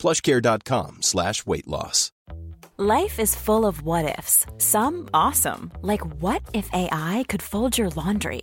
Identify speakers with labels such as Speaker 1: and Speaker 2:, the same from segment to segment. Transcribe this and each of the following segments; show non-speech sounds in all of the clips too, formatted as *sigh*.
Speaker 1: plushcare.com slash weight loss.
Speaker 2: Life is full of what ifs. Some awesome, like what if AI could fold your laundry?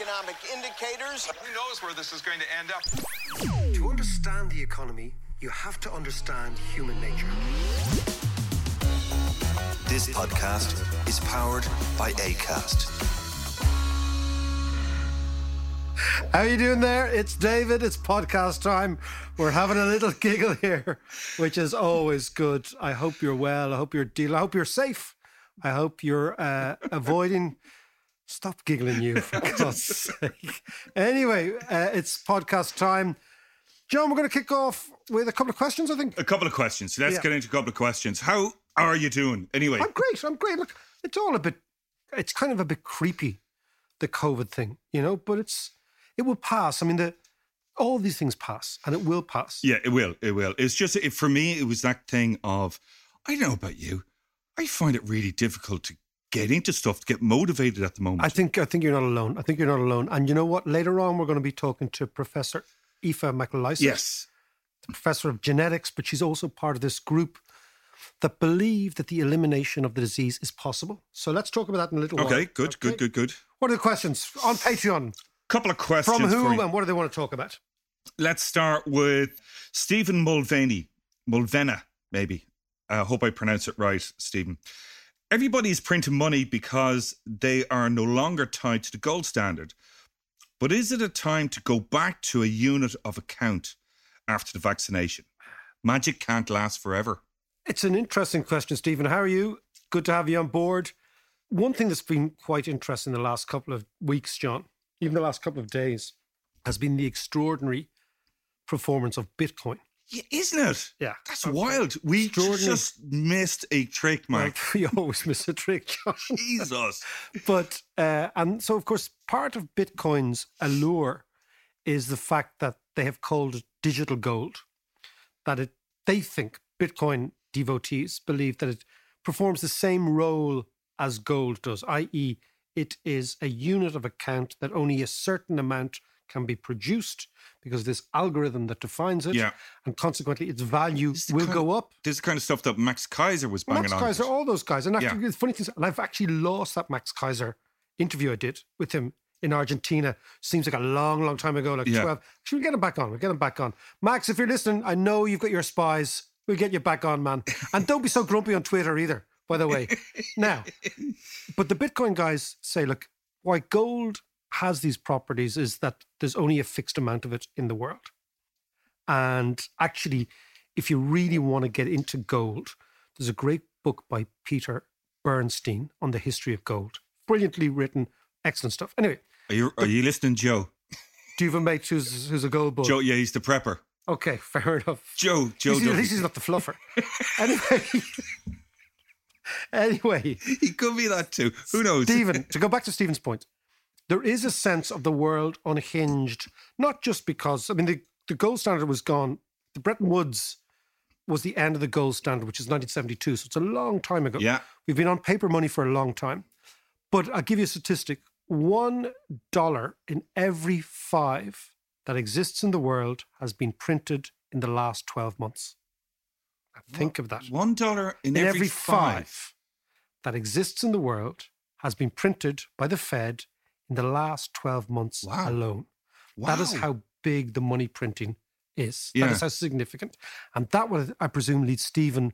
Speaker 3: Economic indicators.
Speaker 4: Who knows where this is going to end up?
Speaker 5: To understand the economy, you have to understand human nature.
Speaker 6: This podcast is powered by ACAST.
Speaker 5: How you doing there? It's David. It's podcast time. We're having a little *laughs* giggle here, which is always good. I hope you're well. I hope you're dealing. I hope you're safe. I hope you're uh, avoiding. Stop giggling, you for *laughs* God's sake. Anyway, uh, it's podcast time. John, we're going to kick off with a couple of questions. I think
Speaker 7: A couple of questions. Let's
Speaker 5: Yeah.
Speaker 7: get into a couple of questions. How are you doing? Anyway,
Speaker 5: I'm great. I'm great. Look, it's all a bit. It's kind of a bit creepy, the COVID thing, you know. But it's it will pass. I mean, the all these things pass, and it will pass.
Speaker 7: yeah, it will. It will. It's just it, for me. It was that thing of I don't know about you. I find it really difficult to get into stuff to get motivated at the moment.
Speaker 5: I think I think you're not alone. I think you're not alone. And you know what? Later on, we're going to be talking to Professor Aoife McLysaght,
Speaker 7: yes.
Speaker 5: professor of genetics, but she's also part of this group that believe that the elimination of the disease is possible. So let's talk about that in a little while.
Speaker 7: Okay. Good.
Speaker 5: Okay?
Speaker 7: Good. Good. Good.
Speaker 5: What are the questions on Patreon?
Speaker 7: Couple of questions
Speaker 5: From whom and what do they want to talk about?
Speaker 7: Let's start with Stephen Mulvaney. Mulvena, maybe. I hope I pronounce it right, Stephen. Everybody's printing money because they are no longer tied to the gold standard. But is it a time to go back to a unit of account after the vaccination? Magic can't last forever.
Speaker 5: It's an interesting question, Stephen. How are you? Good to have you on board. One thing that's been quite interesting the last couple of weeks, John, even the last couple of days, has been the extraordinary performance of Bitcoin.
Speaker 7: Yeah, isn't it?
Speaker 5: Yeah.
Speaker 7: That's wild. We just missed a trick, Mark.
Speaker 5: Like, *laughs* we always miss a trick, John.
Speaker 7: Jesus. *laughs*
Speaker 5: but uh, and so of course part of Bitcoin's allure is the fact that they have called it digital gold. That it they think Bitcoin devotees believe that it performs the same role as gold does, i.e., it is a unit of account that only a certain amount can be produced because this algorithm that defines it,
Speaker 7: Yeah.
Speaker 5: and consequently its value
Speaker 7: This is the
Speaker 5: will go up.
Speaker 7: This is the kind of stuff that Max Keiser was banging
Speaker 5: Max
Speaker 7: on.
Speaker 5: Keiser, all those guys. And actually,
Speaker 7: Yeah.
Speaker 5: the funny thing is, and I've actually lost that Max Keiser interview I did with him in Argentina. Seems like a long, long time ago, like
Speaker 7: Yeah.
Speaker 5: 12. Should we get him back on? We'll get him back on. Max, if you're listening, I know you've got your spies. We'll get you back on, man. And don't be so grumpy on Twitter either, by the way. *laughs* now, but the Bitcoin guys say, look, why gold has these properties is that there's only a fixed amount of it in the world. And actually, if you really want to get into gold, there's a great book by Peter Bernstein on the history of gold. Brilliantly written, excellent stuff. Anyway,
Speaker 7: Are you, are you listening, Joe?
Speaker 5: do you have a mate who's, who's a gold bull?
Speaker 7: Joe, yeah, he's the prepper.
Speaker 5: Okay, fair enough.
Speaker 7: Joe, Joe,
Speaker 5: He's- at least he's not the fluffer. *laughs* anyway, anyway,
Speaker 7: he could be that too. Who knows?
Speaker 5: Stephen, to go back to Stephen's point, there is a sense of the world unhinged, not just because, I mean, the, the gold standard was gone. The Bretton Woods was the end of the gold standard, which is 1972. So it's a long time ago.
Speaker 7: Yeah.
Speaker 5: We've been on paper money for a long time. But I'll give you a statistic one dollar in every five that exists in the world has been printed in the last 12 months. Now Think of that
Speaker 7: One dollar in,
Speaker 5: in
Speaker 7: every,
Speaker 5: every
Speaker 7: five.
Speaker 5: five that exists in the world has been printed by the Fed in the last 12 months
Speaker 7: Wow.
Speaker 5: alone. That is how big the money printing is.
Speaker 7: Yeah.
Speaker 5: That is how significant. And that would, I presume, lead Stephen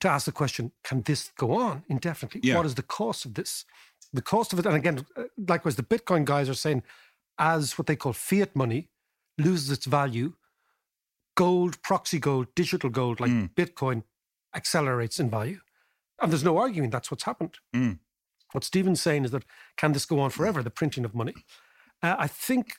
Speaker 5: to ask the question can this go on indefinitely?
Speaker 7: Yeah.
Speaker 5: What is the cost of this? The cost of it, and again, uh, likewise, the Bitcoin guys are saying as what they call fiat money loses its value, gold, proxy gold, digital gold like
Speaker 7: Mm.
Speaker 5: Bitcoin accelerates in value. And there's no arguing that's what's happened.
Speaker 7: Mm.
Speaker 5: What Stephen's saying is that can this go on forever, the printing of money? Uh, I think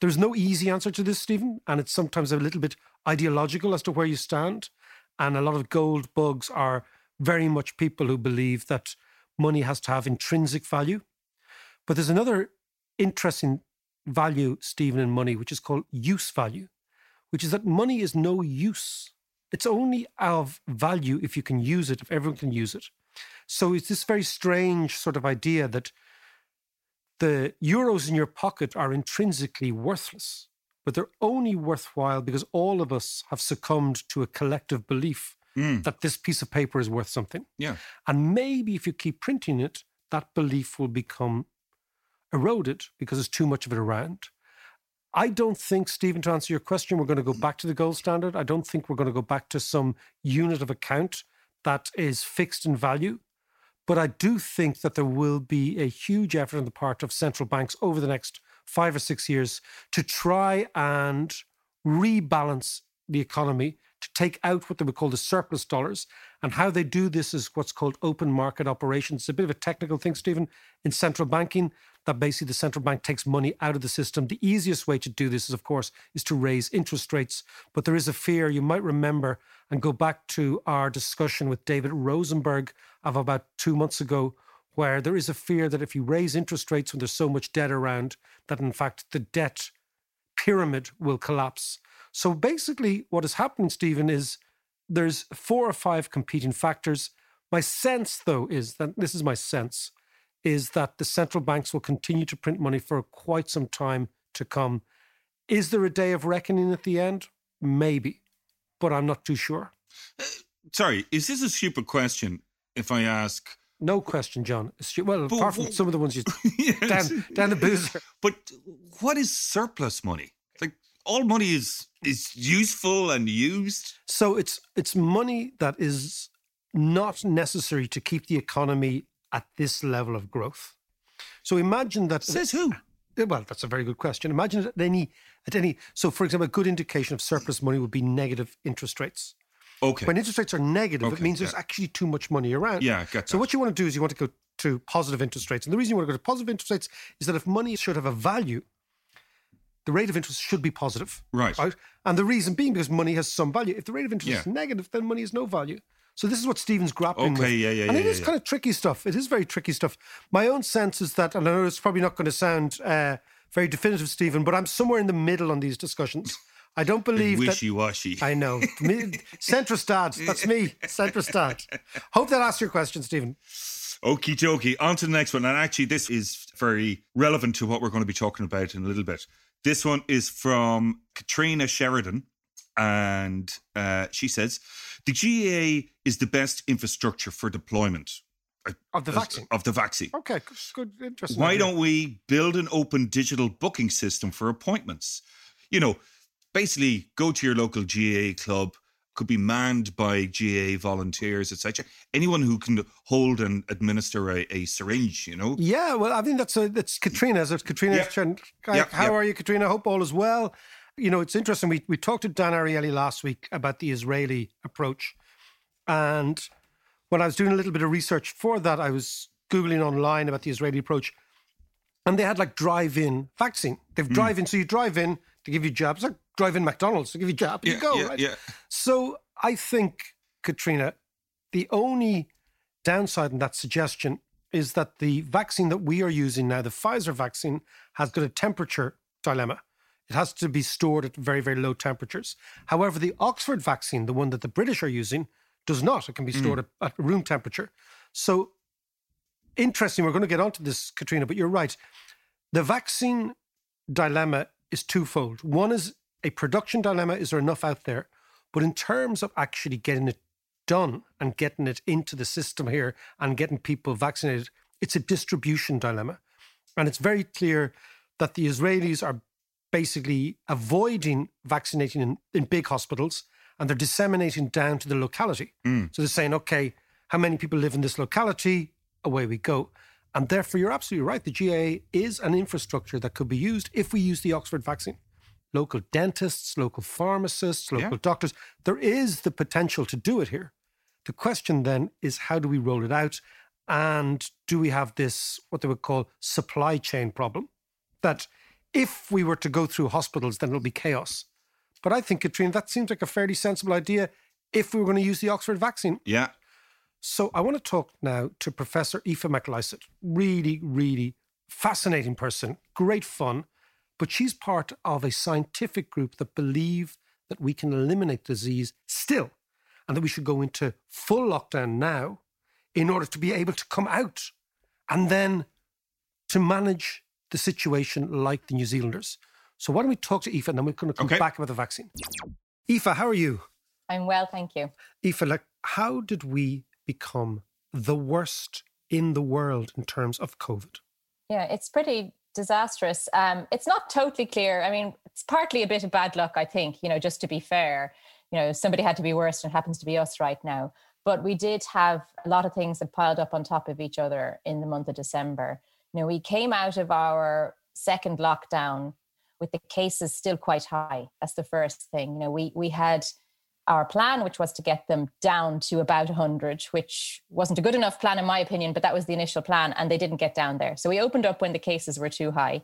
Speaker 5: there's no easy answer to this, Stephen, and it's sometimes a little bit ideological as to where you stand. And a lot of gold bugs are very much people who believe that money has to have intrinsic value. But there's another interesting value, Stephen, in money, which is called use value, which is that money is no use. It's only of value if you can use it, if everyone can use it. So it's this very strange sort of idea that the euros in your pocket are intrinsically worthless, but they're only worthwhile because all of us have succumbed to a collective belief
Speaker 7: Mm.
Speaker 5: that this piece of paper is worth something.
Speaker 7: Yeah.
Speaker 5: And maybe if you keep printing it, that belief will become eroded because there's too much of it around. I don't think, Stephen, to answer your question, we're going to go back to the gold standard. I don't think we're going to go back to some unit of account that is fixed in value. But I do think that there will be a huge effort on the part of central banks over the next five or six years to try and rebalance the economy, to take out what they would call the surplus dollars. And how they do this is what's called open market operations. It's a bit of a technical thing, Stephen, in central banking, that basically the central bank takes money out of the system. The easiest way to do this is, of course, is to raise interest rates. But there is a fear, you might remember, and go back to our discussion with David Rosenberg of about two months ago, where there is a fear that if you raise interest rates when there's so much debt around, that in fact the debt pyramid will collapse. So basically, what is happening, Stephen, is there's four or five competing factors. My sense, though, is that this is my sense, is that the central banks will continue to print money for quite some time to come. Is there a day of reckoning at the end? Maybe, but I'm not too sure.
Speaker 7: Uh, sorry, is this a stupid question if I ask?
Speaker 5: No question, John. Well,
Speaker 7: But
Speaker 5: apart from
Speaker 7: wh-
Speaker 5: some of the ones you *laughs*
Speaker 7: Yes.
Speaker 5: down, down the boozer.
Speaker 7: But what is surplus money? Like all money is is useful and used.
Speaker 5: So it's it's money that is not necessary to keep the economy at this level of growth. So imagine that
Speaker 7: Says who?
Speaker 5: Uh, Well, that's a very good question. Imagine at any at any so for example, a good indication of surplus money would be negative interest rates.
Speaker 7: Okay.
Speaker 5: When interest rates are negative, it
Speaker 7: Okay,
Speaker 5: means there's actually too much money around.
Speaker 7: Yeah, get
Speaker 5: So what you want to do is you want to go to positive interest rates. And the reason you want to go to positive interest rates is that if money should have a value, the rate of interest should be positive.
Speaker 7: Right.
Speaker 5: Right. And the reason being because money has some value. If the rate of interest
Speaker 7: Yeah.
Speaker 5: is negative, then money has no value. So this is what Stephen's grappling with.
Speaker 7: Okay, yeah, yeah,
Speaker 5: And it
Speaker 7: yeah,
Speaker 5: is
Speaker 7: yeah,
Speaker 5: kind of tricky stuff. It is very tricky stuff. My own sense is that, and I know it's probably not going to sound uh, very definitive, Stephen, but I'm somewhere in the middle on these discussions. I don't believe.
Speaker 7: Wishy washy.
Speaker 5: I know. Me- Centrist dad. That's me. Centrist dad. Hope that answers your question, Stephen.
Speaker 7: Okie dokie. On to the next one. And actually, this is very relevant to what we're going to be talking about in a little bit. This one is from Katrina Sheridan. And uh, she says the GAA is the best infrastructure for deployment
Speaker 5: Of the vaccine.
Speaker 7: Of the vaccine.
Speaker 5: Okay, good, interesting.
Speaker 7: Why
Speaker 5: idea.
Speaker 7: don't we build an open digital booking system for appointments? You know, basically go to your local GAA club, could be manned by GAA volunteers, etc. Anyone who can hold and administer a, a syringe, you know?
Speaker 5: Yeah, well, I think that's a, that's Katrina. So it's Katrina.
Speaker 7: Yeah.
Speaker 5: Chen- Hi,
Speaker 7: Yeah,
Speaker 5: How
Speaker 7: yeah.
Speaker 5: are you, Katrina? Hope all is well. You know, it's interesting. We we talked to Dan Ariely last week about the Israeli approach, and when I was doing a little bit of research for that, I was googling online about the Israeli approach, and they had like drive-in vaccine. They've
Speaker 7: Hmm.
Speaker 5: drive-in, so you drive in to give you jabs, like drive-in McDonald's to give you jab.
Speaker 7: Yeah,
Speaker 5: you go
Speaker 7: yeah,
Speaker 5: right.
Speaker 7: yeah.
Speaker 5: So I think, Katrina, the only downside in that suggestion is that the vaccine that we are using now, the Pfizer vaccine, has got a temperature dilemma. It has to be stored at very, very low temperatures. However, the Oxford vaccine, the one that the British are using, does not. It can be hmm. stored at, at room temperature. So interesting. We're going to get onto this, Katrina, but you're right. The vaccine dilemma is twofold. One is a production dilemma. Is there enough out there? But in terms of actually getting it done and getting it into the system here and getting people vaccinated, it's a distribution dilemma. And it's very clear that the Israelis are basically avoiding vaccinating in, in big hospitals and they're disseminating down to the locality.
Speaker 7: Mm.
Speaker 5: So they're saying, okay, how many people live in this locality? Away we go. And therefore, you're absolutely right. The GAA is an infrastructure that could be used if we use the Oxford vaccine. Local dentists, local pharmacists, local
Speaker 7: Yeah.
Speaker 5: doctors. There is the potential to do it here. The question then is how do we roll it out? And do we have this, what they would call supply chain problem? That if we were to go through hospitals, then it'll be chaos. But I think, Katrina, that seems like a fairly sensible idea if we were going to use the Oxford vaccine.
Speaker 7: Yeah.
Speaker 5: So I want to talk now to Professor Aoife McLysaght. Really, really fascinating person, great fun. But she's part of a scientific group that believe that we can eliminate disease still and that we should go into full lockdown now in order to be able to come out and then to manage the situation like the New Zealanders. So why don't we talk to Aoife and then we're going to come
Speaker 7: Okay.
Speaker 5: back about the vaccine. Aoife, how are you?
Speaker 8: I'm well, thank you.
Speaker 5: Aoife, like, how did we become the worst in the world in terms of COVID?
Speaker 8: Yeah, it's pretty disastrous. Um, it's not totally clear. I mean, it's partly a bit of bad luck, I think, you know, just to be fair. You know, somebody had to be worse and it happens to be us right now. But we did have a lot of things that piled up on top of each other in the month of December. You know, we came out of our second lockdown with the cases still quite high. That's the first thing. You know, we we had our plan, which was to get them down to about 100, which wasn't a good enough plan, in my opinion, but that was the initial plan, and they didn't get down there. So we opened up when the cases were too high.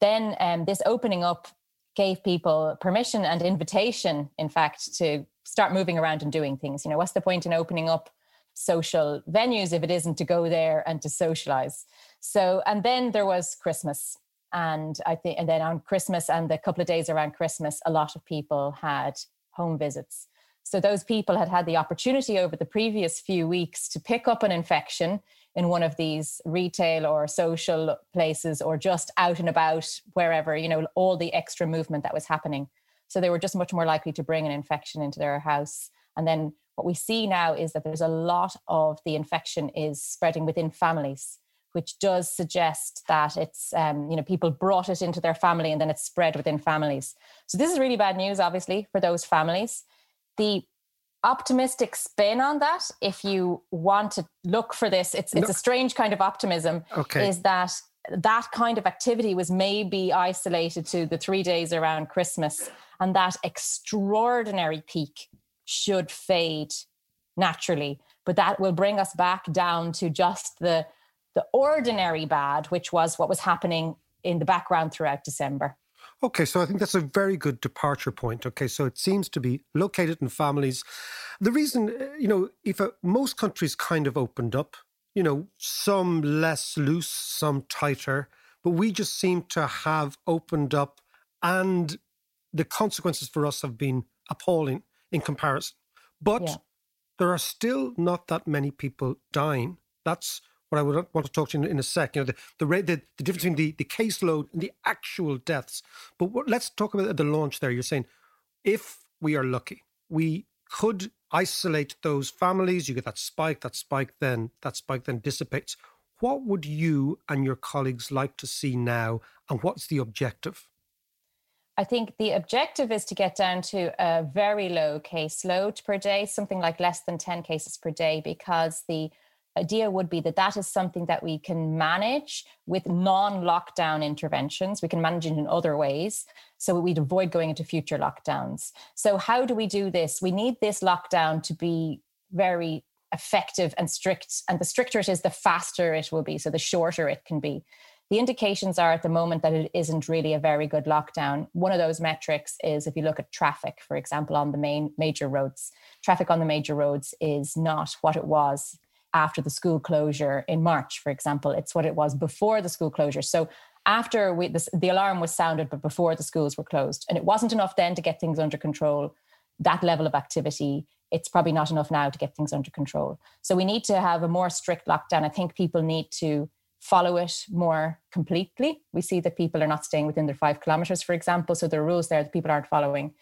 Speaker 8: Then um, this opening up gave people permission and invitation, in fact, to start moving around and doing things. You know, what's the point in opening up social venues if it isn't to go there and to socialize? So, and then there was Christmas. And I think, and then on Christmas and the couple of days around Christmas, a lot of people had home visits. So those people had had the opportunity over the previous few weeks to pick up an infection in one of these retail or social places or just out and about wherever, you know, all the extra movement that was happening. So they were just much more likely to bring an infection into their house. And then what we see now is that there's a lot of the infection is spreading within families, which does suggest that it's, um, you know, people brought it into their family and then it's spread within families. So this is really bad news, obviously, for those families. The optimistic spin on that, if you want to look for this, it's it's
Speaker 5: No.
Speaker 8: a strange kind of optimism.
Speaker 5: Okay.
Speaker 8: Is that that kind of activity was maybe isolated to the three days around Christmas, and that extraordinary peak should fade naturally, but that will bring us back down to just the the ordinary bad, which was what was happening in the background throughout December.
Speaker 5: Okay, so I think that's a very good departure point. Okay, so it seems to be located in families. The reason, uh, you know, if uh, most countries kind of opened up, you know, some less loose, some tighter, but we just seem to have opened up and the consequences for us have been appalling in comparison. But
Speaker 8: Yeah.
Speaker 5: there are still not that many people dying. That's what I would want to talk to you in, in a sec. You know, the the, the the difference between the, the caseload and the actual deaths. But what, let's talk about the launch there. You're saying if we are lucky, we could isolate those families. You get that spike. That spike then that spike then dissipates. What would you and your colleagues like to see now, and what's the objective?
Speaker 8: I think the objective is to get down to a very low case load per day, something like less than 10 cases per day, because the idea would be that that is something that we can manage with non lockdown interventions. We can manage it in other ways. So we'd avoid going into future lockdowns. So, how do we do this? We need this lockdown to be very effective and strict. And the stricter it is, the faster it will be. So, the shorter it can be. The indications are at the moment that it isn't really a very good lockdown. One of those metrics is if you look at traffic, for example, on the main major roads, traffic on the major roads is not what it was after the school closure in March, for example. It's what it was before the school closure. So after we, the alarm was sounded, but before the schools were closed, and it wasn't enough then to get things under control. That level of activity, it's probably not enough now to get things under control. So we need to have a more strict lockdown. I think people need to follow it more completely. We see that people are not staying within their five kilometers, for example. So there are rules there that people aren't following.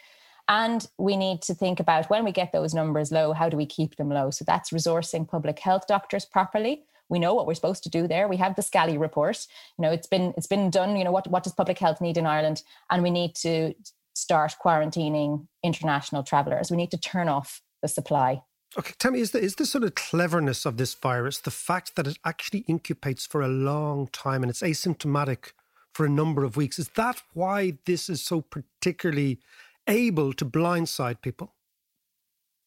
Speaker 8: And we need to think about when we get those numbers low, how do we keep them low? So that's resourcing public health doctors properly. We know what we're supposed to do there. We have the Scally report. You know, it's been it's been done. You know, what what does public health need in Ireland? And we need to start quarantining international travelers. We need to turn off the supply.
Speaker 5: Okay, tell me, is the, is the sort of cleverness of this virus the fact that it actually incubates for a long time and it's asymptomatic for a number of weeks? Is that why this is so particularly able to blindside people?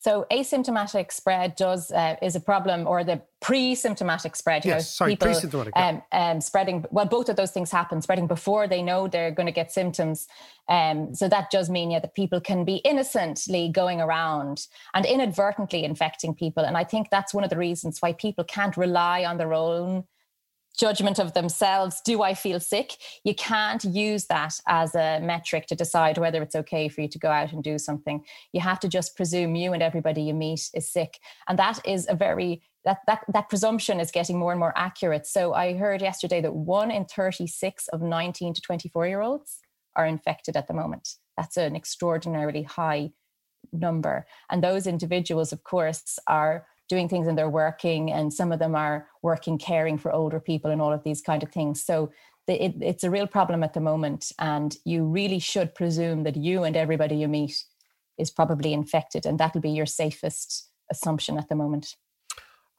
Speaker 8: So asymptomatic spread does uh, is a problem, or the pre-symptomatic spread.
Speaker 5: You yes, know, sorry, people, pre-symptomatic. Um,
Speaker 8: um, spreading. Well, both of those things happen. Spreading before they know they're going to get symptoms. Um, so that does mean yeah that people can be innocently going around and inadvertently infecting people. And I think that's one of the reasons why people can't rely on their own judgment of themselves. Do i feel sick? You can't use that as a metric to decide whether it's okay for you to go out and do something. You have to just presume you and everybody you meet is sick. And that is a very that that that presumption is getting more and more accurate. So i heard yesterday that 1 in 36 of 19 to 24 year olds are infected at the moment. That's an extraordinarily high number. And those individuals of course are doing things and they're working and some of them are working caring for older people and all of these kind of things. So the, it, it's a real problem at the moment and you really should presume that you and everybody you meet is probably infected and that'll be your safest assumption at the moment.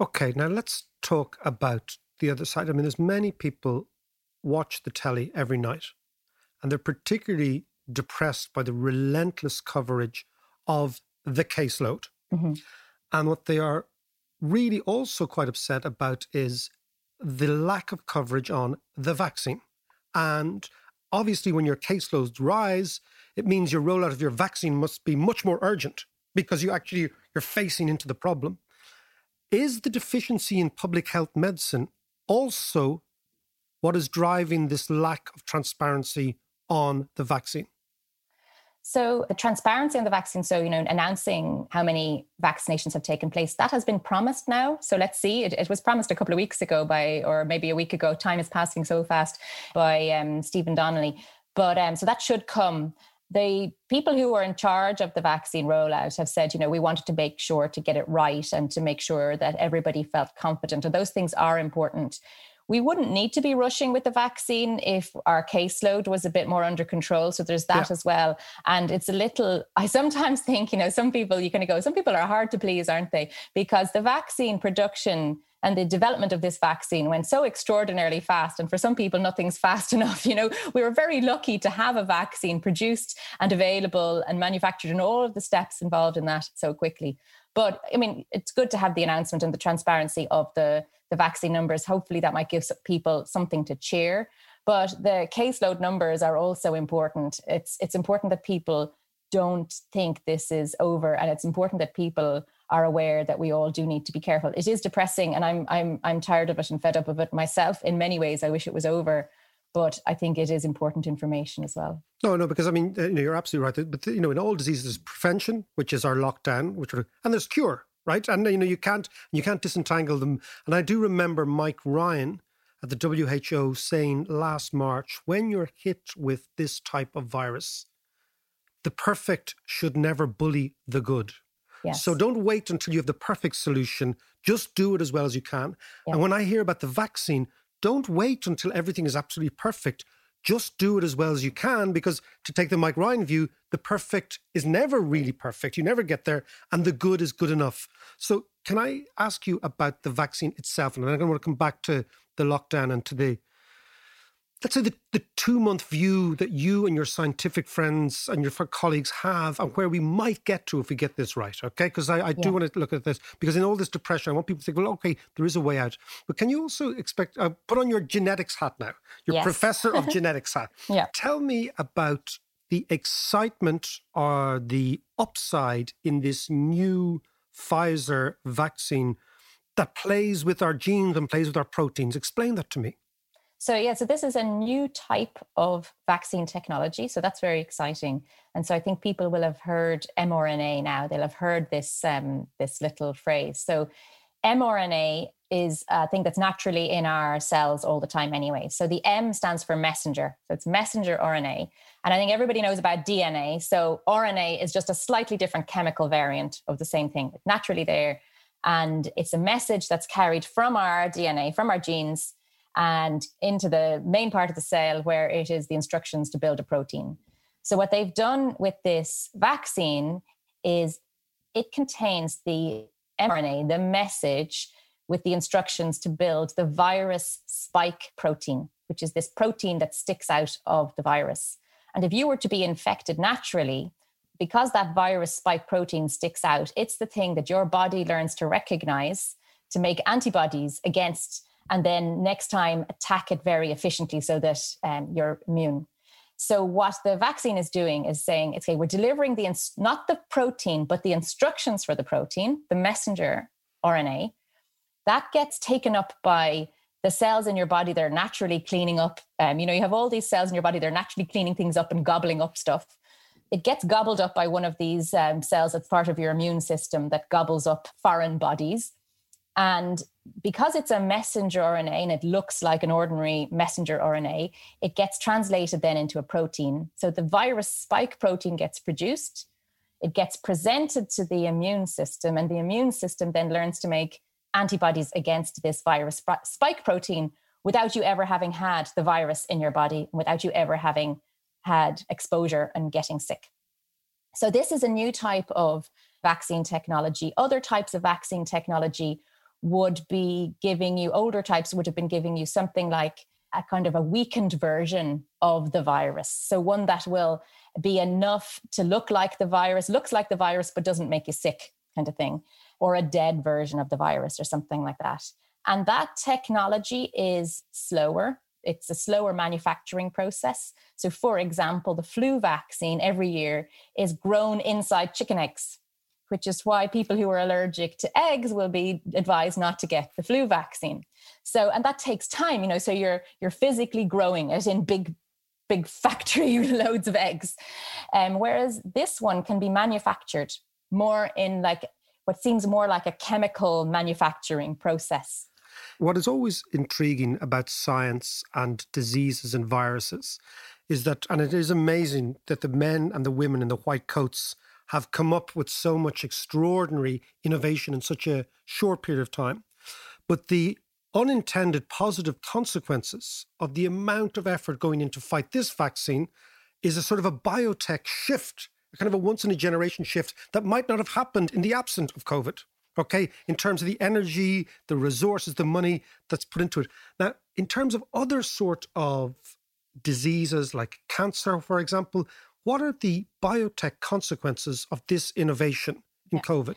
Speaker 5: Okay now let's talk about the other side. I mean there's many people watch the telly every night and they're particularly depressed by the relentless coverage of the caseload mm-hmm. and what they are really also quite upset about is the lack of coverage on the vaccine. And obviously, when your caseloads rise, it means your rollout of your vaccine must be much more urgent because you actually you're facing into the problem. Is the deficiency in public health medicine also what is driving this lack of transparency on the vaccine?
Speaker 8: So the transparency on the vaccine, so you know, announcing how many vaccinations have taken place, that has been promised now. So let's see. It, it was promised a couple of weeks ago by, or maybe a week ago. Time is passing so fast by um, Stephen Donnelly. But um, so that should come. The people who are in charge of the vaccine rollout have said, you know, we wanted to make sure to get it right and to make sure that everybody felt confident. And those things are important we wouldn't need to be rushing with the vaccine if our caseload was a bit more under control. So there's that yeah. as well. And it's a little, I sometimes *laughs* think, you know, some people, you kind of go, some people are hard to please, aren't they? Because the vaccine production and the development of this vaccine went so extraordinarily fast. And for some people, nothing's *laughs* fast enough. You know, we were very lucky to have a vaccine produced and available and manufactured and all of the steps involved in that so quickly. But I mean, it's good to have the announcement and the transparency of the the vaccine numbers. Hopefully, that might give people something to cheer. But the caseload numbers are also important. It's it's important that people don't think this is over, and it's important that people are aware that we all do need to be careful. It is depressing, and I'm I'm I'm tired of it and fed up of it myself. In many ways, I wish it was over, but I think it is important information as well.
Speaker 5: No, no, because I mean, uh, you know, you're absolutely right. But you know, in all diseases, there's prevention, which is our lockdown, which are, and there's cure, right? And you know, you can't you can't disentangle them. And I do remember Mike Ryan at the WHO saying last March, when you're hit with this type of virus, the perfect should never bully the good. Yes. So don't wait until you have the perfect solution. Just do it as well as you can. And when I hear about the vaccine, don't wait until everything is absolutely perfect just do it as well as you can because to take the Mike Ryan view, the perfect is never really perfect. You never get there, and the good is good enough. So, can I ask you about the vaccine itself? And I'm going to want to come back to the lockdown and to the let's say the, the two month view that you and your scientific friends and your colleagues have and where we might get to if we get this right okay? Because i, I yeah. do want to look at this because in all this depression i want people to think well okay there is a way out. But can you also expect uh, put on your genetics hat now your yes. professor of *laughs* genetics hat.
Speaker 8: Yeah.
Speaker 5: Tell me about the excitement or the upside in this new pfizer vaccine that plays with our genes and plays with our proteins. Explain that to me
Speaker 8: so yeah, so this is a new type of vaccine technology. So that's very exciting. And so I think people will have heard mRNA now. They'll have heard this um, this little phrase. So mRNA is a thing that's naturally in our cells all the time anyway. So the M stands for messenger. So it's messenger RNA. And I think everybody knows about DNA. So RNA is just a slightly different chemical variant of the same thing. Naturally there And it's a message that's carried from our DNA, from our genes, and into the main part of the cell where it is the instructions to build a protein. So, what they've done with this vaccine is it contains the mRNA, the message with the instructions to build the virus spike protein, which is this protein that sticks out of the virus. And if you were to be infected naturally, because that virus spike protein sticks out, it's the thing that your body learns to recognize to make antibodies against, and then next time attack it very efficiently so that um, you're immune. So what the vaccine is doing is saying, okay, we're delivering the not the protein, but the instructions for the protein, the messenger RNA, that gets taken up by the cells in your body that are naturally cleaning up. Um, you know, you have all these cells in your body, they're naturally cleaning things up and gobbling up stuff. It gets gobbled up by one of these um, cells that's part of your immune system that gobbles up foreign bodies. And because it's a messenger RNA and it looks like an ordinary messenger RNA, it gets translated then into a protein. So the virus spike protein gets produced, it gets presented to the immune system, and the immune system then learns to make antibodies against this virus spike protein without you ever having had the virus in your body, without you ever having had exposure and getting sick. So, this is a new type of vaccine technology. Other types of vaccine technology would be giving you, older types would have been giving you something like a kind of a weakened version of the virus. So, one that will be enough to look like the virus, looks like the virus, but doesn't make you sick, kind of thing or a dead version of the virus or something like that. And that technology is slower. It's a slower manufacturing process. So, for example, the flu vaccine every year is grown inside chicken eggs, which is why people who are allergic to eggs will be advised not to get the flu vaccine. So, and that takes time, you know, so you're you're physically growing it in big big *laughs* factory loads of eggs. Um, whereas this one can be manufactured more in like what seems more like a chemical manufacturing process.
Speaker 5: What is always intriguing about science and diseases and viruses is that, and it is amazing that the men and the women in the white coats have come up with so much extraordinary innovation in such a short period of time. But the unintended positive consequences of the amount of effort going in to fight this vaccine is a sort of a biotech shift a kind of a once in a generation shift that might not have happened in the absence of COVID. Okay, in terms of the energy, the resources, the money that's put into it. Now, in terms of other sort of diseases like cancer, for example, what are the biotech consequences of this innovation in yeah. COVID?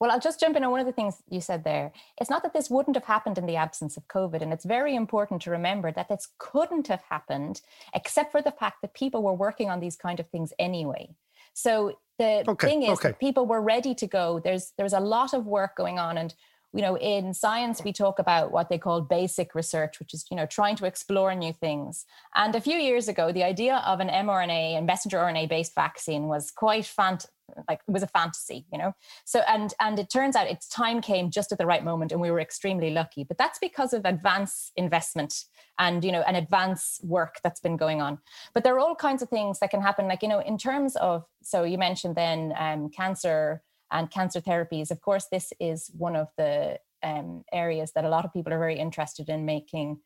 Speaker 8: Well, I'll just jump in on one of the things you said there. It's not that this wouldn't have happened in the absence of COVID. And it's very important to remember that this couldn't have happened except for the fact that people were working on these kind of things anyway. So the okay, thing is okay. that people were ready to go. There's there's a lot of work going on and you know in science we talk about what they call basic research which is you know trying to explore new things. And a few years ago the idea of an mrna and messenger rna based vaccine was quite fant- like it was a fantasy you know? So and and it turns out its time came just at the right moment and we were extremely lucky. But that's because of advance investment and you know an advance work that's been going on. But there are all kinds of things that can happen. Like you know in terms of so you mentioned then um, cancer and cancer therapies of course this is one of the um, areas that a lot of people are very interested in making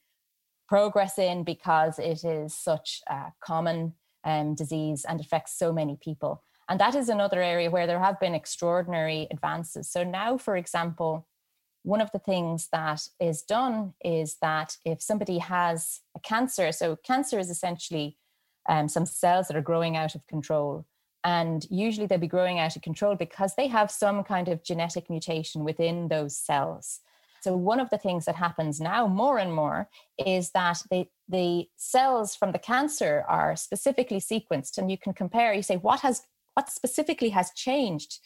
Speaker 8: progress in because it is such a common um, disease and affects so many people and that is another area where there have been extraordinary advances. So now, for example, one of the things that is done is that if somebody has a cancer, so cancer is essentially um, some cells that are growing out of control. And usually they'll be growing out of control because they have some kind of genetic mutation within those cells. So one of the things that happens now more and more is that they, the cells from the cancer are specifically sequenced and you can compare, you say, what has what specifically has changed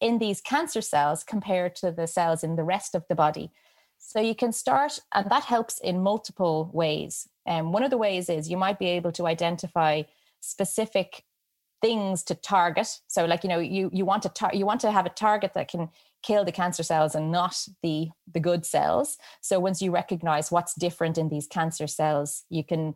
Speaker 8: in these cancer cells compared to the cells in the rest of the body. So you can start, and that helps in multiple ways. And um, one of the ways is you might be able to identify specific things to target. So, like you know, you you want to tar- you want to have a target that can kill the cancer cells and not the the good cells. So once you recognize what's different in these cancer cells, you can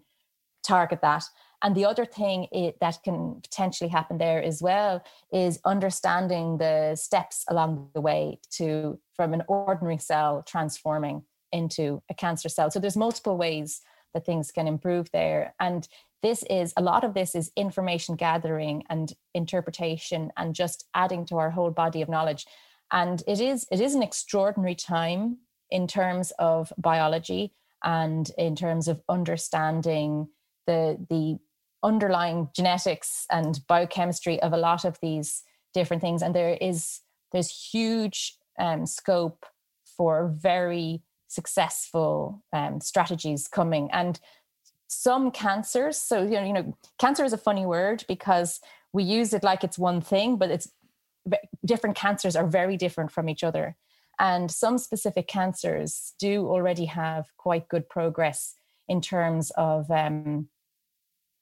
Speaker 8: target that. And the other thing it, that can potentially happen there as well is understanding the steps along the way to from an ordinary cell transforming into a cancer cell. So there's multiple ways that things can improve there. And this is a lot of this is information gathering and interpretation and just adding to our whole body of knowledge. And it is it is an extraordinary time in terms of biology and in terms of understanding the the underlying genetics and biochemistry of a lot of these different things and there is there's huge um, scope for very successful um, strategies coming and some cancers so you know, you know cancer is a funny word because we use it like it's one thing but it's different cancers are very different from each other and some specific cancers do already have quite good progress in terms of um,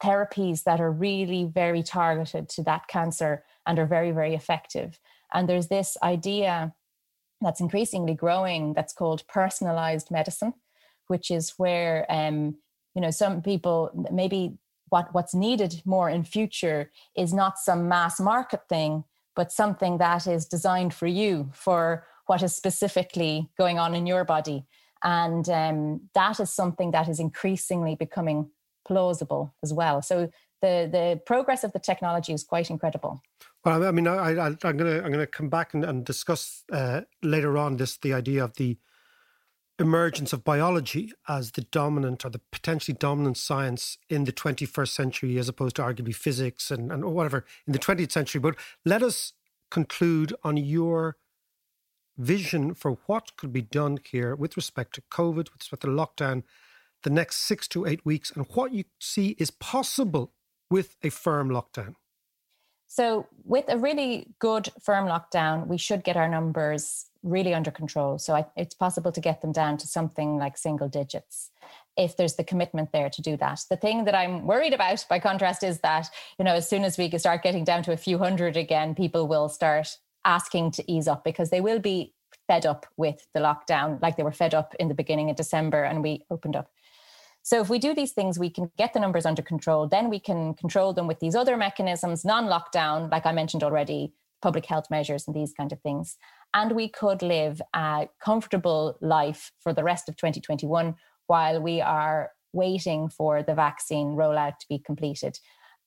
Speaker 8: therapies that are really very targeted to that cancer and are very, very effective. And there's this idea that's increasingly growing that's called personalized medicine, which is where um, you know some people maybe what what's needed more in future is not some mass market thing, but something that is designed for you for what is specifically going on in your body. And um, that is something that is increasingly becoming plausible as well. So the the progress of the technology is quite incredible.
Speaker 5: Well, I mean, I, am gonna I'm gonna come back and, and discuss uh, later on this the idea of the emergence of biology as the dominant or the potentially dominant science in the 21st century, as opposed to arguably physics and, and whatever in the 20th century. But let us conclude on your vision for what could be done here with respect to COVID, with respect to lockdown, the next six to eight weeks, and what you see is possible with a firm lockdown?
Speaker 8: So, with a really good firm lockdown, we should get our numbers really under control. So, I, it's possible to get them down to something like single digits if there's the commitment there to do that. The thing that I'm worried about, by contrast, is that, you know, as soon as we start getting down to a few hundred again, people will start asking to ease up because they will be fed up with the lockdown, like they were fed up in the beginning of December and we opened up. So if we do these things, we can get the numbers under control. Then we can control them with these other mechanisms, non-lockdown, like I mentioned already, public health measures and these kind of things. And we could live a comfortable life for the rest of 2021 while we are waiting for the vaccine rollout to be completed.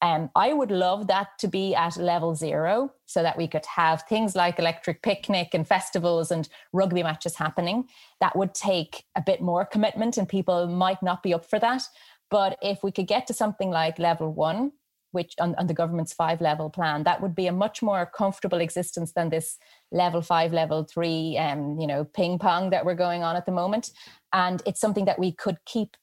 Speaker 8: Um, I would love that to be at level zero so that we could have things like electric picnic and festivals and rugby matches happening. That would take a bit more commitment and people might not be up for that. But if we could get to something like level one, which on, on the government's five level plan, that would be a much more comfortable existence than this level five, level three, um, you know, ping pong that we're going on at the moment. And it's something that we could keep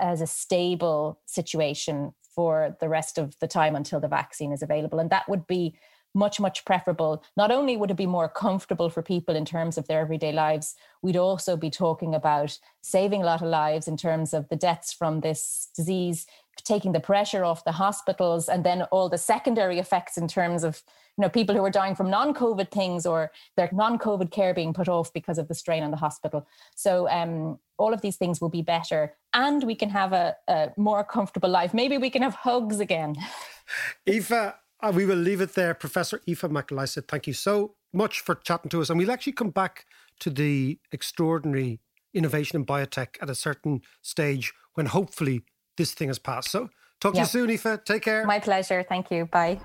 Speaker 8: as a stable situation for the rest of the time until the vaccine is available. And that would be much, much preferable. Not only would it be more comfortable for people in terms of their everyday lives, we'd also be talking about saving a lot of lives in terms of the deaths from this disease, taking the pressure off the hospitals, and then all the secondary effects in terms of you know people who are dying from non-COVID things or their non-COVID care being put off because of the strain on the hospital. So um, all of these things will be better and we can have a, a more comfortable life. Maybe we can have hugs again. *laughs*
Speaker 5: Aoife, uh, we will leave it there. Professor Aoife McLysaght, thank you so much for chatting to us. And we'll actually come back to the extraordinary innovation in biotech at a certain stage when hopefully this thing has passed. So talk to you soon, Aoife. Take care.
Speaker 8: My pleasure. Thank you. Bye.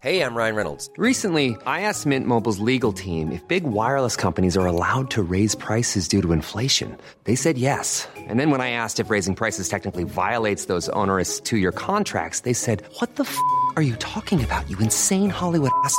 Speaker 9: Hey, I'm Ryan Reynolds. Recently, I asked Mint Mobile's legal team if big wireless companies are allowed to raise prices due to inflation. They said yes. And then when I asked if raising prices technically violates those onerous two year contracts, they said, What the f are you talking about, you insane Hollywood ass?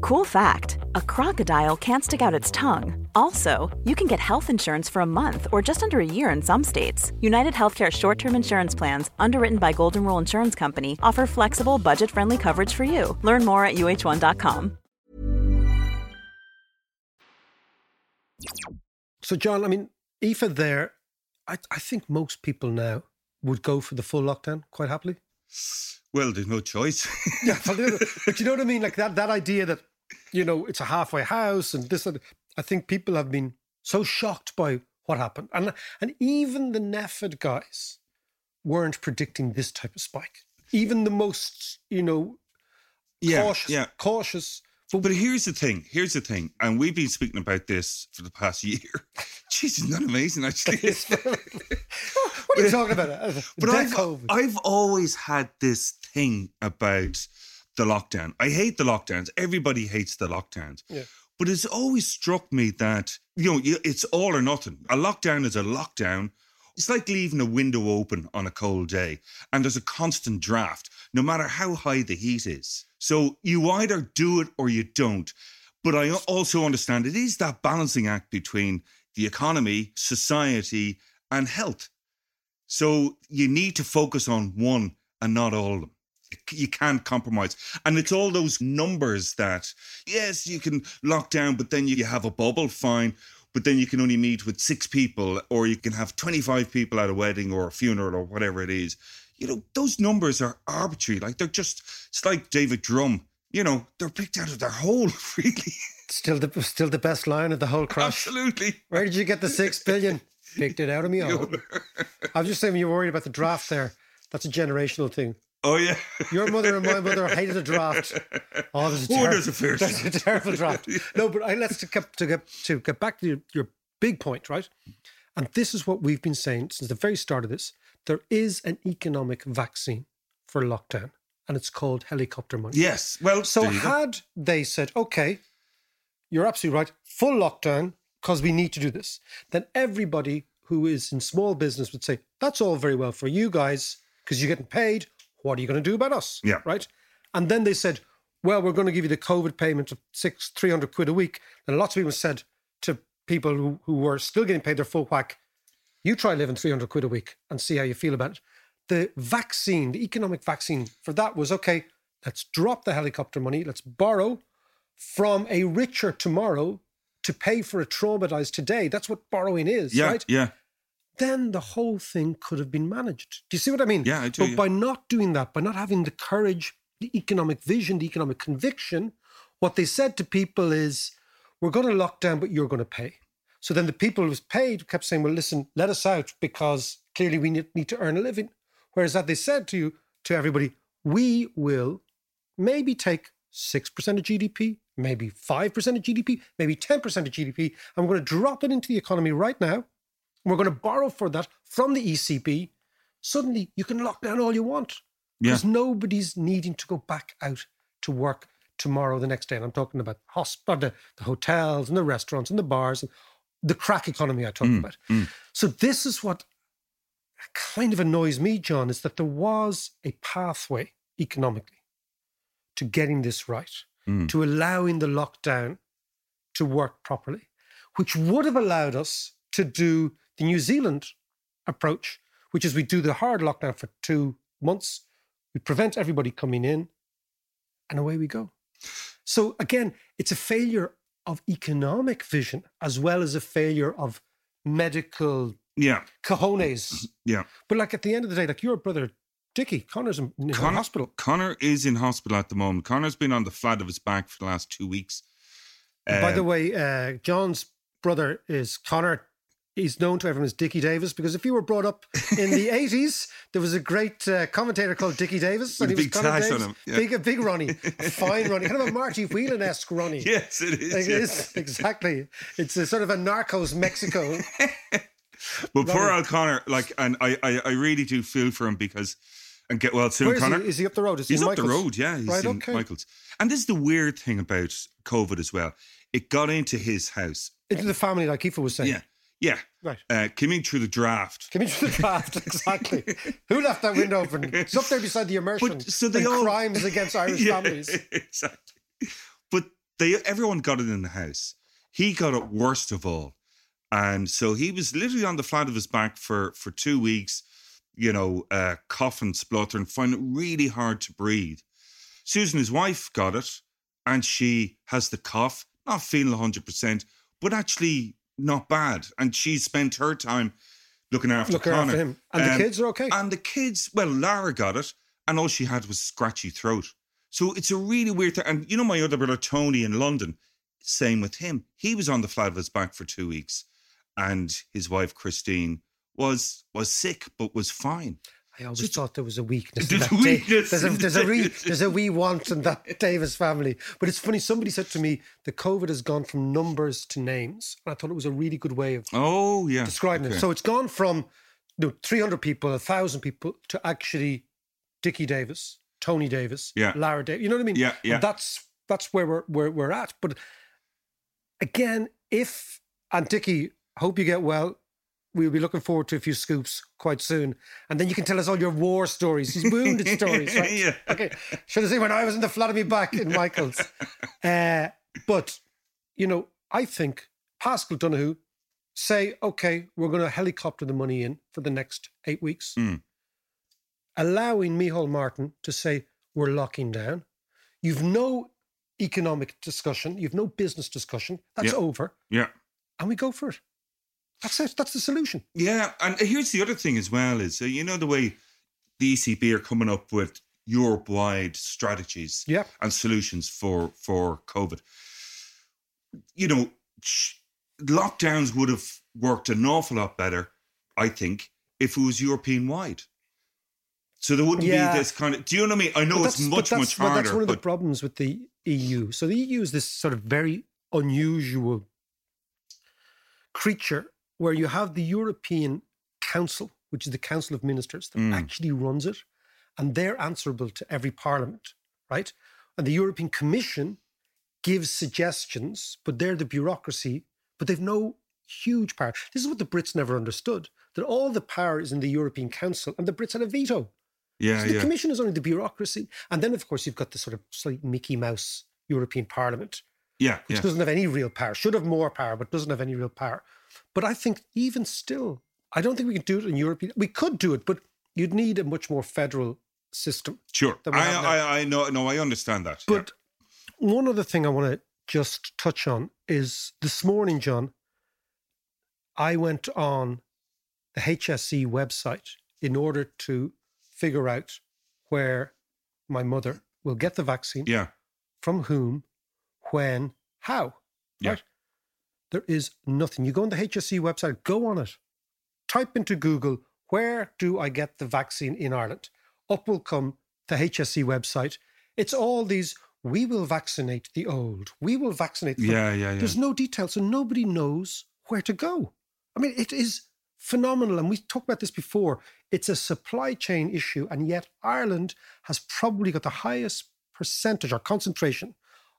Speaker 2: Cool fact a crocodile can't stick out its tongue. Also, you can get health insurance for a month or just under a year in some states. United Healthcare short term insurance plans, underwritten by Golden Rule Insurance Company, offer flexible, budget friendly coverage for you. Learn more at uh1.com.
Speaker 5: So, John, I mean, Aoife there, I, I think most people now would go for the full lockdown quite happily.
Speaker 7: Well, there's no choice. *laughs*
Speaker 5: yeah, but, you know what I mean? Like that, that idea that, you know, it's a halfway house and this, and I think people have been so shocked by what happened. And, and even the NPHET guys weren't predicting this type of spike. Even the most, you know,
Speaker 7: Yeah,
Speaker 5: cautious,
Speaker 7: yeah.
Speaker 5: cautious.
Speaker 7: But here's the thing. Here's the thing. And we've been speaking about this for the past *laughs* year. Jeez, isn't that amazing, actually? *laughs* *laughs*
Speaker 5: What are you talking about? Uh,
Speaker 7: But I've,
Speaker 5: COVID.
Speaker 7: I've always had this thing about the lockdown. I hate the lockdowns. Everybody hates the lockdowns.
Speaker 5: Yeah.
Speaker 7: But it's always struck me that, you know, it's all or nothing. A lockdown is a lockdown. It's like leaving a window open on a cold day and there's a constant draft, no matter how high the heat is. So you either do it or you don't. But I also understand it is that balancing act between the economy, society, and health. So you need to focus on one and not all of them. You can't compromise. And it's all those numbers that, yes, you can lock down, but then you have a bubble, fine. But then you can only meet with six people, or you can have 25 people at a wedding or a funeral or whatever it is. You know, those numbers are arbitrary. Like they're just, it's like David Drumm. You know, they're picked out of their hole, *laughs* really.
Speaker 5: Still the still the best line of the whole crash.
Speaker 7: Absolutely.
Speaker 5: Where did you get the six billion? Picked it out of me. *laughs* I was just saying you're worried about the draft there, that's a generational thing.
Speaker 7: Oh, yeah.
Speaker 5: Your mother and my *laughs* mother hated a draft. Oh, there's a,
Speaker 7: Oh, there's a fair
Speaker 5: there's a terrible draft. *laughs* No, but I, let's to get, to get to get back to your, your big point, right? And this is what we've been saying since the very start of this. There is an economic vaccine for lockdown, and it's called helicopter money.
Speaker 7: Yes. Well,
Speaker 5: So
Speaker 7: you go.
Speaker 5: had they said, okay, you're absolutely right, full lockdown because we need to do this, then everybody who is in small business would say, that's all very well for you guys because you're getting paid. What are you going to do about us?
Speaker 7: Yeah.
Speaker 5: Right. And then they said, well, we're going to give you the COVID payment of six, 300 quid a week. And lots of people said to people who, who were still getting paid their full whack, you try living 300 quid a week and see how you feel about it. The vaccine, the economic vaccine for that was okay, let's drop the helicopter money, let's borrow from a richer tomorrow to pay for a traumatized today. That's what borrowing is,
Speaker 7: Yeah,
Speaker 5: right?
Speaker 7: yeah.
Speaker 5: Then the whole thing could have been managed. Do you see what I mean?
Speaker 7: Yeah, I do,
Speaker 5: But
Speaker 7: yeah.
Speaker 5: by not doing that, by not having the courage, the economic vision, the economic conviction, what they said to people is, we're going to lock down, but you're going to pay. So then the people who was paid kept saying, well, listen, let us out because clearly we need, to earn a living. Whereas that they said to you, to everybody, we will maybe take 6% of GDP, maybe 5% of GDP, maybe 10% of GDP, and we're going to drop it into the economy right now. We're going to borrow for that from the ECB. Suddenly, you can lock down all you want
Speaker 7: Yeah.
Speaker 5: because nobody's needing to go back out to work tomorrow, the next day. And I'm talking about hosp- the, the hotels and the restaurants and the bars and the crack economy I talked mm, about. Mm. So this is what kind of annoys me, John, is that there was a pathway economically to getting this right, mm. to allowing the lockdown to work properly, which would have allowed us to do the New Zealand approach, which is we do the hard lockdown for two months, we prevent everybody coming in, and away we go. So again, it's a failure of economic vision as well as a failure of medical
Speaker 7: Yeah.
Speaker 5: cojones.
Speaker 7: Yeah.
Speaker 5: But like at the end of the day, like your brother Dickie Connor's in, in
Speaker 7: Connor,
Speaker 5: hospital.
Speaker 7: Connor is in hospital at the moment. Connor's been on the flat of his back for the last two weeks.
Speaker 5: By the
Speaker 7: Um,
Speaker 5: way, uh, John's brother is Connor. He's known to everyone as Dickie Davis because if you were brought up in the *laughs* 80s, there was a great uh, commentator called Dickie Davis. And he was
Speaker 7: big
Speaker 5: Connor
Speaker 7: tash on him, yeah.
Speaker 5: Big, a big Ronnie, a *laughs* fine Ronnie, kind of a Marty Whelan esque Ronnie.
Speaker 7: Yes, it is.
Speaker 5: Like,
Speaker 7: yeah.
Speaker 5: It is, exactly. It's a sort of a Narcos Mexico. *laughs*
Speaker 7: But poor
Speaker 5: Ronnie.
Speaker 7: old Connor, like, and I, I, I really do feel for him because, and get well soon,
Speaker 5: is
Speaker 7: Connor.
Speaker 5: he? Is he up the road? Is he
Speaker 7: he's
Speaker 5: in
Speaker 7: up the road, yeah. He's
Speaker 5: Right,
Speaker 7: in
Speaker 5: okay.
Speaker 7: Michael's. And this is the weird thing about COVID as well. It got into his house.
Speaker 5: Into the family, like Aoife was saying.
Speaker 7: Yeah. Yeah.
Speaker 5: Right.
Speaker 7: Uh, came in through the draft.
Speaker 5: Came through the draft, *laughs* exactly. Who left that window open? It's up there beside the immersion.
Speaker 7: But- so they all-
Speaker 5: crimes against *laughs* Irish
Speaker 7: Yeah,
Speaker 5: families.
Speaker 7: exactly. But they everyone got it in the house. He got it worst of all. And so he was literally on the flat of his back for for two weeks, you know, uh, coughing, spluttering, finding it really hard to breathe. Susan, his wife, got it, and she has the cough, not feeling 100%, but actually not bad. And she spent her time looking after
Speaker 5: Looking
Speaker 7: Connor.
Speaker 5: after him. And the
Speaker 7: Um,
Speaker 5: kids are okay.
Speaker 7: And the kids, well, Lara got it, and all she had was scratchy throat. So it's a really weird thing. And you know, my other brother, Tony, in London, same with him. He was on the flat of his back for two weeks, and his wife, Christine, was was sick, but was fine.
Speaker 5: I always thought there was a weakness. In
Speaker 7: There's
Speaker 5: that
Speaker 7: a weakness
Speaker 5: there's, a, there's, a re, there's a wee want in that Davis family. But it's funny, somebody said to me the COVID has gone from numbers to names. And I thought it was a really good way of
Speaker 7: Oh, yeah.
Speaker 5: describing
Speaker 7: Okay.
Speaker 5: it. So it's gone from you know, 300 people, 1,000 people to actually Dickie Davis, Tony Davis,
Speaker 7: Yeah.
Speaker 5: Lara Davis. You know what I mean?
Speaker 7: Yeah, yeah.
Speaker 5: And that's that's where we're, where we're at. But again, if, and Dickie, hope you get well. We'll be looking forward to a few scoops quite soon. And then you can tell us all your war stories, these wounded stories, *laughs* right?
Speaker 7: Yeah.
Speaker 5: Okay. Should have seen when I was in the flat of me back in Michael's. *laughs* Uh, but, you know, I think Paschal Donohoe say, okay, we're going to helicopter the money in for the next eight weeks,
Speaker 7: Mm.
Speaker 5: allowing Micheál Martin to say, we're locking down. You've no economic discussion, you've no business discussion. That's
Speaker 7: Yeah.
Speaker 5: over.
Speaker 7: Yeah.
Speaker 5: And we go for it. That's it. That's the solution.
Speaker 7: Yeah, and here's the other thing as well is uh, you know the way the ECB are coming up with Europe-wide strategies
Speaker 5: Yeah.
Speaker 7: and solutions for for COVID. You know, sh- lockdowns would have worked an awful lot better, I think, if it was European-wide. So there wouldn't
Speaker 5: Yeah.
Speaker 7: be this kind of. Do you know what I mean? I know it's
Speaker 5: but
Speaker 7: much much
Speaker 5: but. That's one of the problems with the EU. So the EU is this sort of very unusual creature where you have the European Council, which is the Council of Ministers that
Speaker 7: Mm.
Speaker 5: actually runs it, and they're answerable to every parliament, right? And the European Commission gives suggestions, but they're the bureaucracy, but they've no huge power. This is what the Brits never understood that all the power is in the European Council, and the Brits had a veto.
Speaker 7: yeah,
Speaker 5: So the
Speaker 7: yeah.
Speaker 5: Commission is only the bureaucracy. And then, of course, you've got the sort of slight Mickey Mouse European Parliament,
Speaker 7: yeah,
Speaker 5: which
Speaker 7: yeah.
Speaker 5: doesn't have any real power, should have more power, but doesn't have any real power. But I think even still, I don't think we can do it in Europe. We could do it, but you'd need a much more federal system.
Speaker 7: Sure, I. I, I know, no, I understand that. yeah.
Speaker 5: But one other thing I want to just touch on is this morning, John, I went on the HSE website in order to figure out where my mother will get the vaccine,
Speaker 7: yeah,
Speaker 5: from whom, when, how.
Speaker 7: Yeah.
Speaker 5: Right? There is nothing. You go on the HSE website, go on it, type into Google, where do I get the vaccine in Ireland? Up will come the HSE website. It's all these, we will vaccinate the old, we will vaccinate the
Speaker 7: yeah, yeah, yeah.
Speaker 5: There's no detail, so nobody knows where to go. I mean, it is phenomenal. And we talked about this before. It's a supply chain issue. And yet, Ireland has probably got the highest percentage or concentration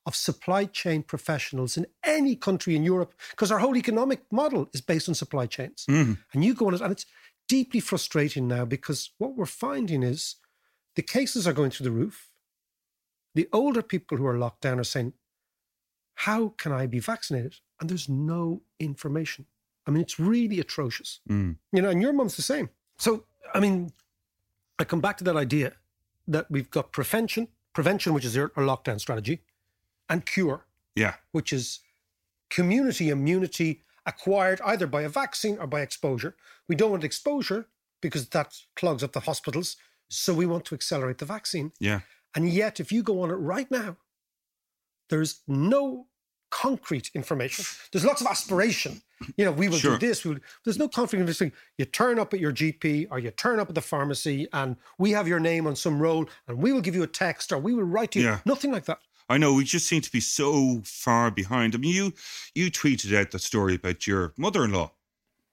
Speaker 5: of supply chain professionals in any country in Europe because our whole economic model is based on supply chains.
Speaker 7: Mhm.
Speaker 5: And you go on it, and it's deeply frustrating now because what we're finding is the cases are going through the roof. The older people who are locked down are saying, How can I be vaccinated? And there's no information. I mean, it's really atrocious.
Speaker 7: Mm.
Speaker 5: You know, and your mum's the same. So, I mean, I come back to that idea that we've got prevention, prevention, which is our our lockdown strategy, and cure,
Speaker 7: yeah,
Speaker 5: which is community immunity acquired either by a vaccine or by exposure. We don't want exposure because that clogs up the hospitals. So we want to accelerate the vaccine.
Speaker 7: yeah.
Speaker 5: And yet, if you go on it right now, there's no concrete information. There's lots of aspiration. You know, we will
Speaker 7: Sure.
Speaker 5: do this. We will, there's no concrete information. You turn up at your GP or you turn up at the pharmacy and we have your name on some roll and we will give you a text or we will write to you.
Speaker 7: Yeah.
Speaker 5: Nothing like that.
Speaker 7: I know we just seem to be so far behind. I mean, you you tweeted out the story about your mother-in-law.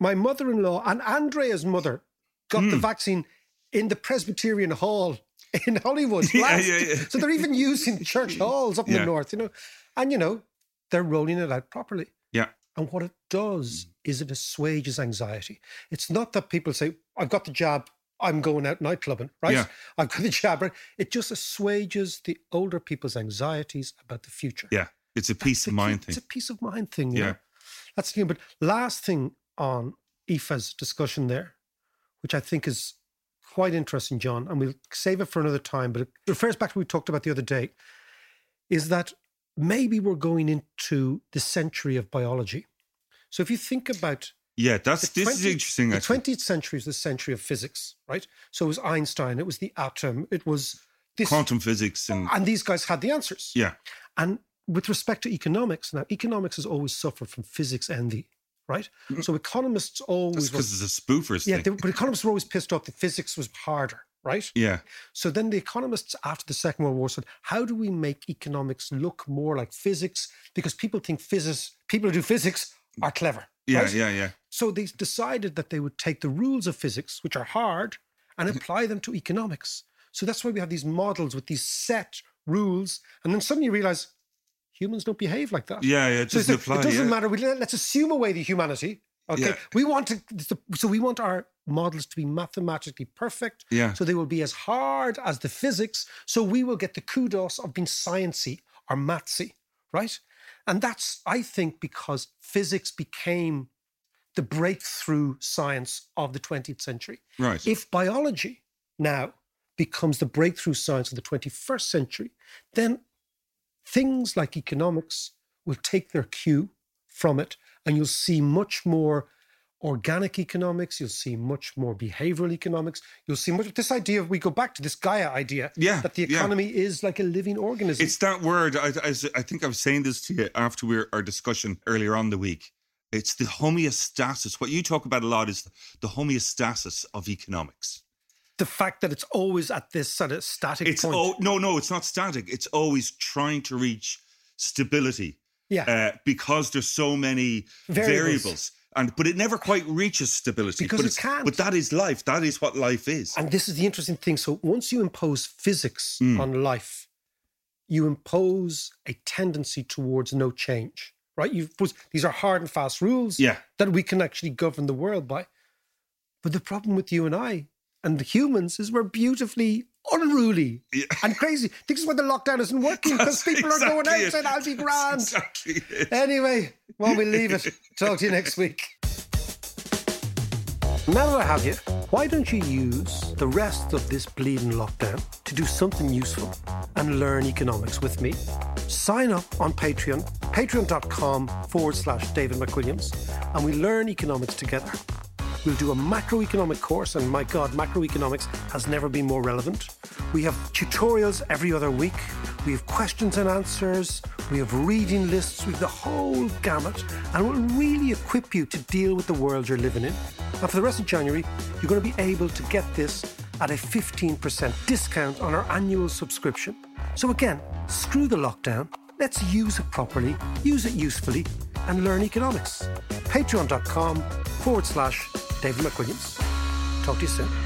Speaker 5: My mother in law and Andrea's mother got
Speaker 7: Hmm.
Speaker 5: the vaccine in the Presbyterian Hall *laughs* in Holywood. *laughs*
Speaker 7: Yeah, yeah, yeah.
Speaker 5: So they're even using church *laughs* halls up in the north, you know. And, you know, they're rolling it out properly.
Speaker 7: Yeah,
Speaker 5: And what it does is it assuages anxiety. It's not that people say, I've got the jab, I'm going out nightclubbing, right?
Speaker 7: Yeah. *laughs*
Speaker 5: I've got the jab, right? It just assuages the older people's anxieties about the future.
Speaker 7: Yeah. It's a peace of mind thing.
Speaker 5: It's a peace of mind thing.
Speaker 7: Yeah.
Speaker 5: That's the thing. But last thing on Aoife's discussion there, which I think is quite interesting, John, and we'll save it for another time, but it refers back to what we talked about the other day, is that maybe we're going into the century of biology. So if you think about
Speaker 7: Yeah, that's
Speaker 5: the
Speaker 7: this is interesting.
Speaker 5: The 20th century is the century of physics, right? So it was Einstein, it was the atom, it was this,
Speaker 7: Quantum physics and
Speaker 5: and these guys had the answers.
Speaker 7: yeah,
Speaker 5: And with respect to economics, now economics has always suffered from physics envy, right? Mm-hmm. So economists always
Speaker 7: because it's a spoofers
Speaker 5: yeah,
Speaker 7: thing.
Speaker 5: they, but economists were always pissed off that physics was harder, right?
Speaker 7: yeah,
Speaker 5: So then the economists after the Second World War said, how do we make economics look more like physics? Because people think physics, people who do physics are clever.
Speaker 7: yeah,
Speaker 5: right?
Speaker 7: yeah, yeah.
Speaker 5: So they decided that they would take the rules of physics, which are hard, and
Speaker 7: Mm-hmm.
Speaker 5: apply them to economics. So that's why we have these models with these set rules. And then suddenly you realize humans don't behave like that.
Speaker 7: Yeah, yeah, it doesn't
Speaker 5: like,
Speaker 7: apply,
Speaker 5: It doesn't
Speaker 7: yeah.
Speaker 5: matter. We, let's assume away the humanity. Okay.
Speaker 7: Yeah.
Speaker 5: We want to, so we want our models to be mathematically perfect.
Speaker 7: Yeah.
Speaker 5: So they will be as hard as the physics. So we will get the kudos of being sciency or mathsy, right? And that's, I think, because physics became the breakthrough science of the 20th century.
Speaker 7: Right.
Speaker 5: If biology now becomes the breakthrough science of the 21st century, then things like economics will take their cue from it, and you'll see much more organic economics, you'll see much more behavioral economics, you'll see much this idea we go back to this Gaia idea
Speaker 7: Yeah,
Speaker 5: that the
Speaker 7: yeah.
Speaker 5: economy is like a living organism.
Speaker 7: It's that word. I, I, I think I was saying this to you after we our discussion earlier on the week. It's the homeostasis. What you talk about a lot is the homeostasis of economics.
Speaker 5: the fact that it's always at this sort of static
Speaker 7: It's
Speaker 5: point.
Speaker 7: oh no, no, it's not static. It's always trying to reach stability.
Speaker 5: Yeah.
Speaker 7: uh, because there's so many
Speaker 5: Variables.
Speaker 7: variables. And but it never quite reaches stability.
Speaker 5: Because
Speaker 7: but
Speaker 5: it can't.
Speaker 7: But that is life. That is what life is.
Speaker 5: And this is the interesting thing. So once you impose physics
Speaker 7: Mm.
Speaker 5: on life, you impose a tendency towards no change, right? You these are hard and fast rules
Speaker 7: Yeah.
Speaker 5: that we can actually govern the world by. But the problem with you and I and the humans is we're beautifully unruly and crazy. This is why the lockdown isn't working *laughs* because people are going out *laughs*
Speaker 7: exactly it.
Speaker 5: saying, I'll be grand.
Speaker 7: Exactly.
Speaker 5: Anyway, well, we leave it. *laughs* Talk to you next week. Now that I have you, why don't you use the rest of this bleeding lockdown to do something useful and learn economics with me? Sign up on Patreon, patreon.com forward slash David McWilliams, and we learn economics together. We'll do a macroeconomic course, and my God, macroeconomics has never been more relevant. We have tutorials every other week. We have questions and answers. We have reading lists. We have the whole gamut, and we'll really equip you to deal with the world you're living in. And for the rest of January, you're going to be able to get this at a 15% discount on our annual subscription. So again, screw the lockdown. Let's use it properly, use it usefully, and learn economics. Patreon.com forward slash David McWilliams. Talk to you soon.